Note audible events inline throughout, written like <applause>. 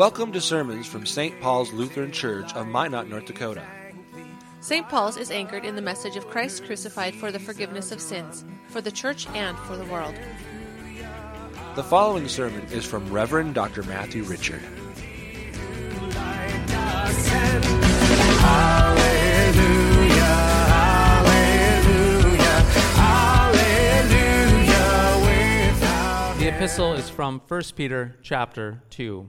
Welcome to sermons from St. Paul's Lutheran Church of Minot, North Dakota. St. Paul's is anchored in the message of Christ crucified for the forgiveness of sins, for the church and for the world. The following sermon is from Reverend Dr. Matthew Richard. The epistle is from 1 Peter chapter 2.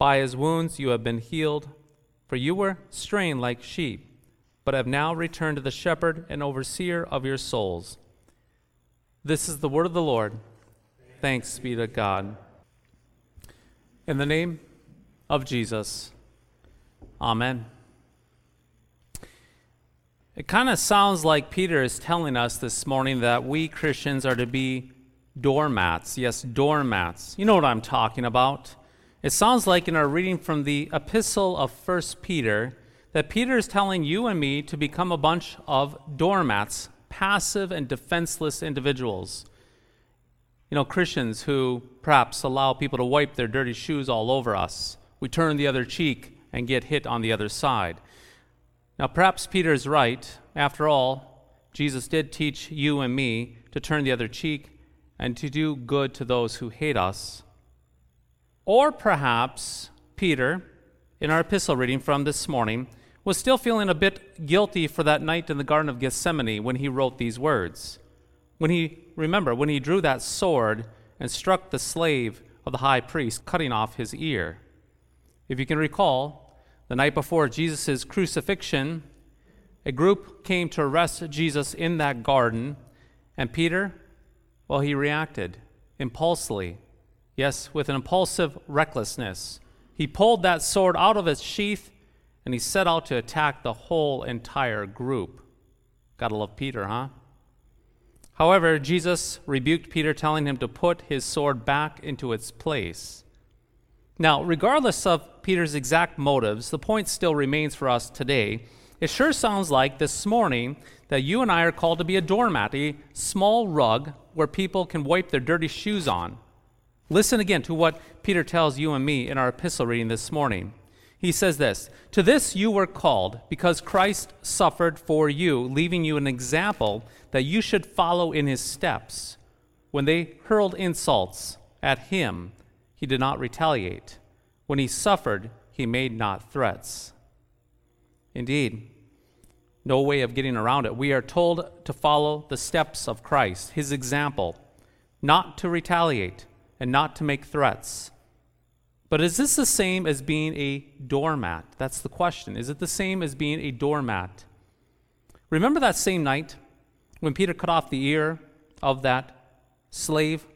By his wounds you have been healed, for you were straying like sheep, but have now returned to the shepherd and overseer of your souls. This is the word of the Lord. Thanks be to God. In the name of Jesus, Amen. It kind of sounds like Peter is telling us this morning that we Christians are to be doormats. Yes, doormats. You know what I'm talking about. It sounds like in our reading from the epistle of 1 Peter that Peter is telling you and me to become a bunch of doormats, passive and defenseless individuals. You know, Christians who perhaps allow people to wipe their dirty shoes all over us. We turn the other cheek and get hit on the other side. Now, perhaps Peter is right. After all, Jesus did teach you and me to turn the other cheek and to do good to those who hate us. Or perhaps Peter, in our epistle reading from this morning, was still feeling a bit guilty for that night in the Garden of Gethsemane when he wrote these words. When he, remember, when he drew that sword and struck the slave of the high priest, cutting off his ear. If you can recall, the night before Jesus' crucifixion, a group came to arrest Jesus in that garden, and Peter, well, he reacted impulsively Yes, with an impulsive recklessness. He pulled that sword out of its sheath and he set out to attack the whole entire group. Gotta love Peter, huh? However, Jesus rebuked Peter, telling him to put his sword back into its place. Now, regardless of Peter's exact motives, the point still remains for us today. It sure sounds like this morning that you and I are called to be a doormat, a small rug where people can wipe their dirty shoes on. Listen again to what Peter tells you and me in our epistle reading this morning. He says this To this you were called, because Christ suffered for you, leaving you an example that you should follow in his steps. When they hurled insults at him, he did not retaliate. When he suffered, he made not threats. Indeed, no way of getting around it. We are told to follow the steps of Christ, his example, not to retaliate and not to make threats. But is this the same as being a doormat? That's the question. Is it the same as being a doormat? Remember that same night when Peter cut off the ear of that slave,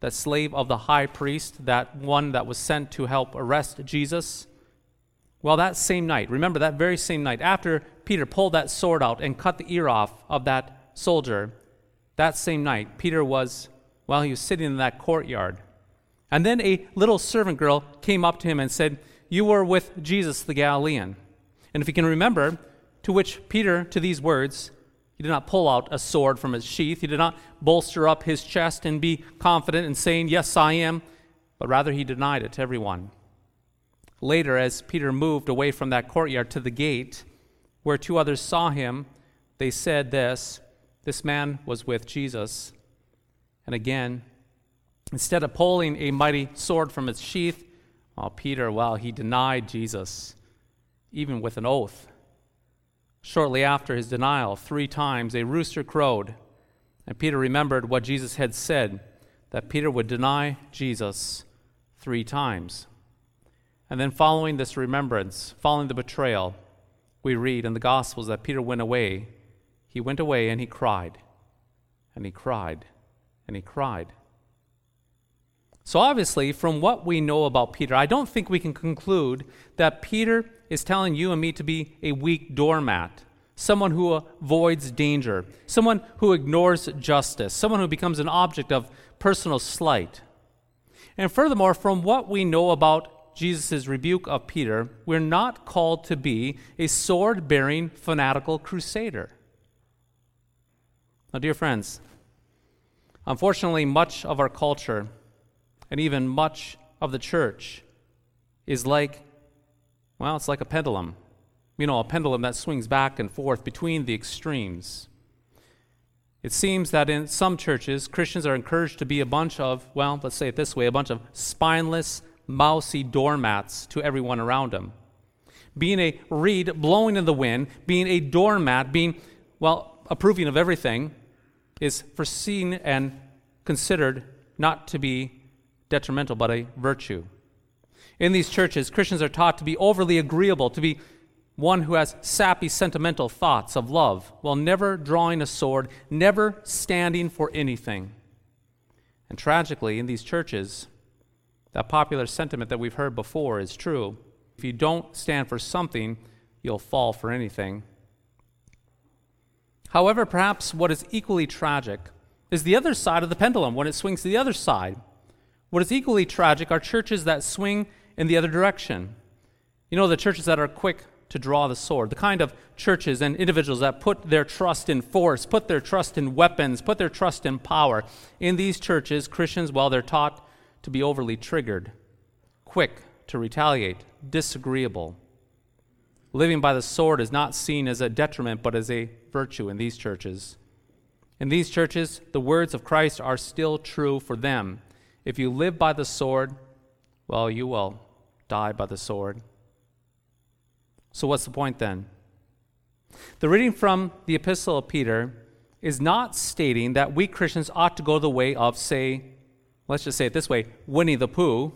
that slave of the high priest, that one that was sent to help arrest Jesus? Well, that same night, remember that very same night, after Peter pulled that sword out and cut the ear off of that soldier, that same night, Peter was while he was sitting in that courtyard. And then a little servant girl came up to him and said, You were with Jesus the Galilean. And if you can remember, to which Peter, to these words, he did not pull out a sword from his sheath. He did not bolster up his chest and be confident in saying, Yes, I am, but rather he denied it to everyone. Later, as Peter moved away from that courtyard to the gate, where two others saw him, they said this This man was with Jesus. And again, instead of pulling a mighty sword from its sheath, well, Peter, well, he denied Jesus, even with an oath. Shortly after his denial, three times a rooster crowed, and Peter remembered what Jesus had said that Peter would deny Jesus three times. And then, following this remembrance, following the betrayal, we read in the Gospels that Peter went away. He went away and he cried, and he cried and he cried. So, obviously, from what we know about Peter, I don't think we can conclude that Peter is telling you and me to be a weak doormat, someone who avoids danger, someone who ignores justice, someone who becomes an object of personal slight. And furthermore, from what we know about Jesus' rebuke of Peter, we're not called to be a sword bearing, fanatical crusader. Now, dear friends, unfortunately, much of our culture and even much of the church is like, well, it's like a pendulum. You know, a pendulum that swings back and forth between the extremes. It seems that in some churches, Christians are encouraged to be a bunch of, well, let's say it this way, a bunch of spineless, mousy doormats to everyone around them. Being a reed blowing in the wind, being a doormat, being, well, approving of everything, is foreseen and considered not to be detrimental, but a virtue. In these churches, Christians are taught to be overly agreeable, to be one who has sappy, sentimental thoughts of love, while never drawing a sword, never standing for anything. And tragically, in these churches, that popular sentiment that we've heard before is true. If you don't stand for something, you'll fall for anything. However, perhaps what is equally tragic is the other side of the pendulum when it swings to the other side. What is equally tragic are churches that swing in the other direction. You know, the churches that are quick to draw the sword, the kind of churches and individuals that put their trust in force, put their trust in weapons, put their trust in power. In these churches, Christians, while they're taught to be overly triggered, quick to retaliate, disagreeable. Living by the sword is not seen as a detriment, but as a virtue in these churches. In these churches, the words of Christ are still true for them. If you live by the sword, well, you will die by the sword. So, what's the point then? The reading from the Epistle of Peter is not stating that we Christians ought to go the way of, say, let's just say it this way Winnie the Pooh.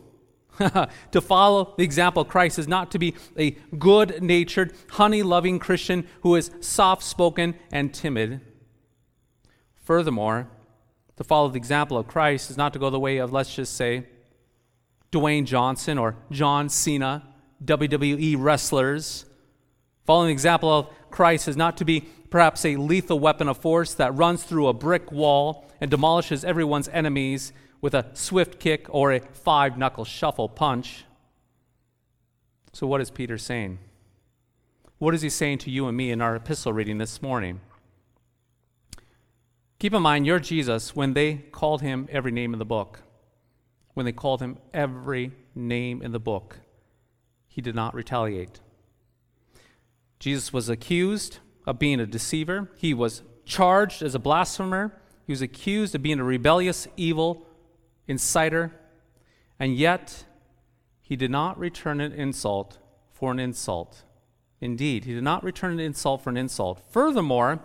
<laughs> to follow the example of Christ is not to be a good natured, honey loving Christian who is soft spoken and timid. Furthermore, to follow the example of Christ is not to go the way of, let's just say, Dwayne Johnson or John Cena, WWE wrestlers. Following the example of Christ is not to be perhaps a lethal weapon of force that runs through a brick wall and demolishes everyone's enemies with a swift kick or a five knuckle shuffle punch. So, what is Peter saying? What is he saying to you and me in our epistle reading this morning? Keep in mind, you're Jesus when they called him every name in the book. When they called him every name in the book, he did not retaliate. Jesus was accused of being a deceiver, he was charged as a blasphemer, he was accused of being a rebellious, evil inciter, and yet he did not return an insult for an insult. Indeed, he did not return an insult for an insult. Furthermore,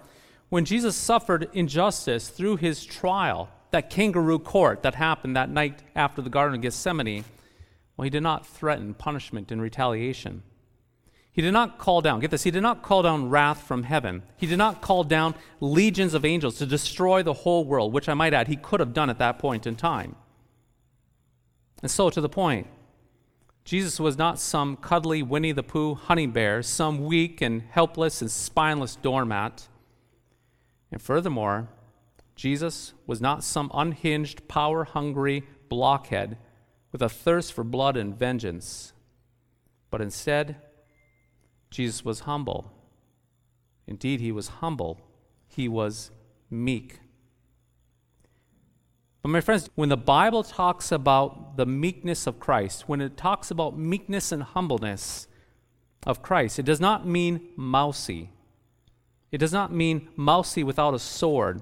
when Jesus suffered injustice through his trial, that kangaroo court that happened that night after the Garden of Gethsemane, well, he did not threaten punishment in retaliation. He did not call down, get this, he did not call down wrath from heaven. He did not call down legions of angels to destroy the whole world, which I might add, he could have done at that point in time. And so, to the point, Jesus was not some cuddly Winnie the Pooh honey bear, some weak and helpless and spineless doormat. And furthermore, Jesus was not some unhinged, power hungry blockhead with a thirst for blood and vengeance, but instead, Jesus was humble. Indeed, he was humble, he was meek. But, my friends, when the Bible talks about the meekness of Christ, when it talks about meekness and humbleness of Christ, it does not mean mousy. It does not mean mousy without a sword,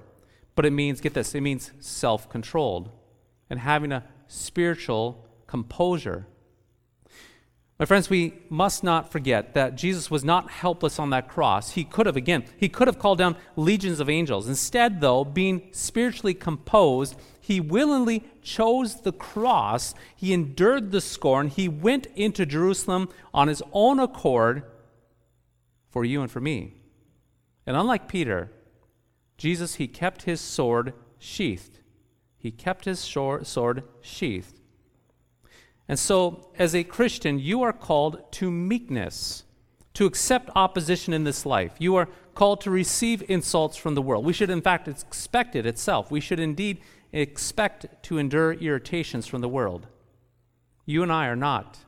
but it means, get this, it means self controlled and having a spiritual composure. My friends, we must not forget that Jesus was not helpless on that cross. He could have, again, he could have called down legions of angels. Instead, though, being spiritually composed, he willingly chose the cross. He endured the scorn. He went into Jerusalem on his own accord for you and for me. And unlike Peter, Jesus, he kept his sword sheathed. He kept his sword sheathed. And so, as a Christian, you are called to meekness, to accept opposition in this life. You are called to receive insults from the world. We should, in fact, expect it itself. We should indeed expect to endure irritations from the world. You and I are not.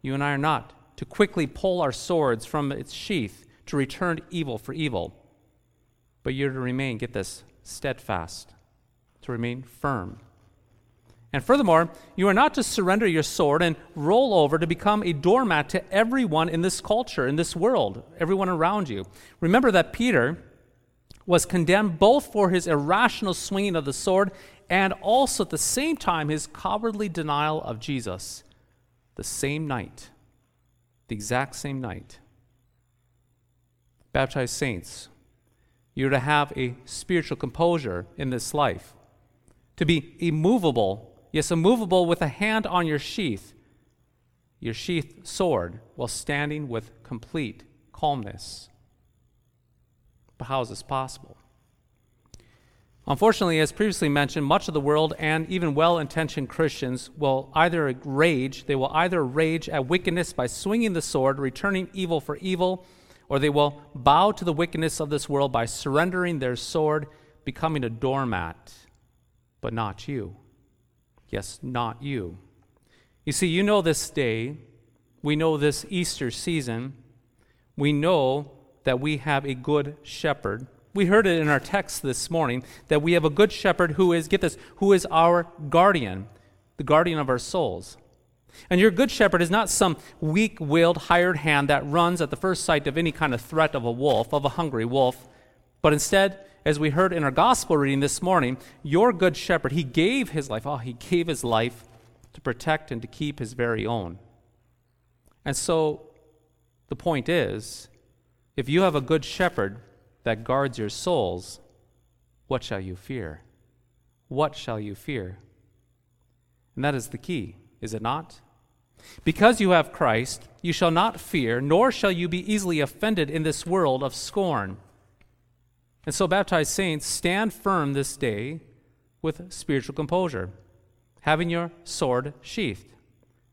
You and I are not to quickly pull our swords from its sheath to return evil for evil. But you're to remain, get this, steadfast, to remain firm. And furthermore, you are not to surrender your sword and roll over to become a doormat to everyone in this culture, in this world, everyone around you. Remember that Peter was condemned both for his irrational swinging of the sword and also at the same time his cowardly denial of Jesus the same night, the exact same night. Baptized saints, you're to have a spiritual composure in this life, to be immovable Yes, immovable with a hand on your sheath, your sheath sword, while standing with complete calmness. But how is this possible? Unfortunately, as previously mentioned, much of the world and even well intentioned Christians will either rage, they will either rage at wickedness by swinging the sword, returning evil for evil, or they will bow to the wickedness of this world by surrendering their sword, becoming a doormat, but not you. Yes, not you. You see, you know this day, we know this Easter season, we know that we have a good shepherd. We heard it in our text this morning that we have a good shepherd who is, get this, who is our guardian, the guardian of our souls. And your good shepherd is not some weak willed hired hand that runs at the first sight of any kind of threat of a wolf, of a hungry wolf, but instead as we heard in our gospel reading this morning, your good shepherd, he gave his life. Oh, he gave his life to protect and to keep his very own. And so the point is if you have a good shepherd that guards your souls, what shall you fear? What shall you fear? And that is the key, is it not? Because you have Christ, you shall not fear, nor shall you be easily offended in this world of scorn. And so, baptized saints, stand firm this day with spiritual composure, having your sword sheathed.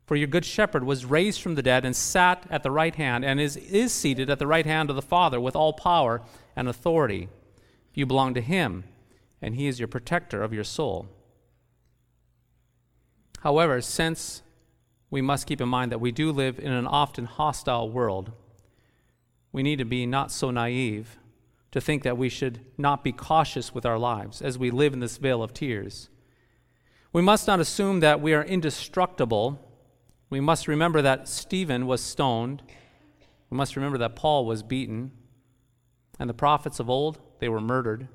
For your good shepherd was raised from the dead and sat at the right hand, and is, is seated at the right hand of the Father with all power and authority. You belong to him, and he is your protector of your soul. However, since we must keep in mind that we do live in an often hostile world, we need to be not so naive to think that we should not be cautious with our lives as we live in this vale of tears. We must not assume that we are indestructible. We must remember that Stephen was stoned. We must remember that Paul was beaten. And the prophets of old, they were murdered.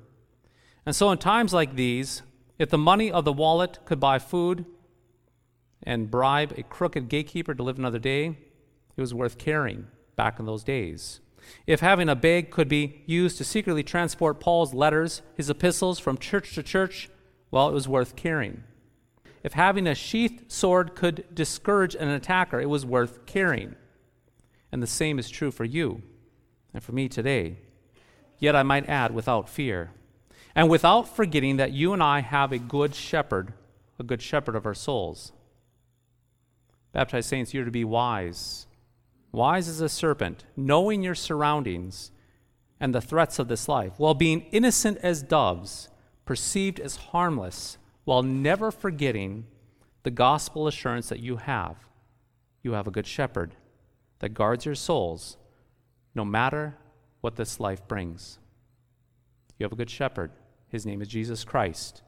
And so, in times like these, if the money of the wallet could buy food and bribe a crooked gatekeeper to live another day, it was worth carrying back in those days. If having a bag could be used to secretly transport Paul's letters, his epistles from church to church, well, it was worth carrying. If having a sheathed sword could discourage an attacker, it was worth carrying. And the same is true for you and for me today. Yet I might add, without fear, and without forgetting that you and I have a good shepherd, a good shepherd of our souls. Baptized saints, you're to be wise wise as a serpent, knowing your surroundings and the threats of this life, while being innocent as doves, perceived as harmless, while never forgetting the gospel assurance that you have. You have a good shepherd that guards your souls no matter what this life brings. You have a good shepherd. His name is Jesus Christ.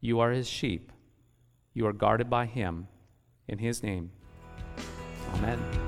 You are his sheep. You are guarded by him. In his name, amen.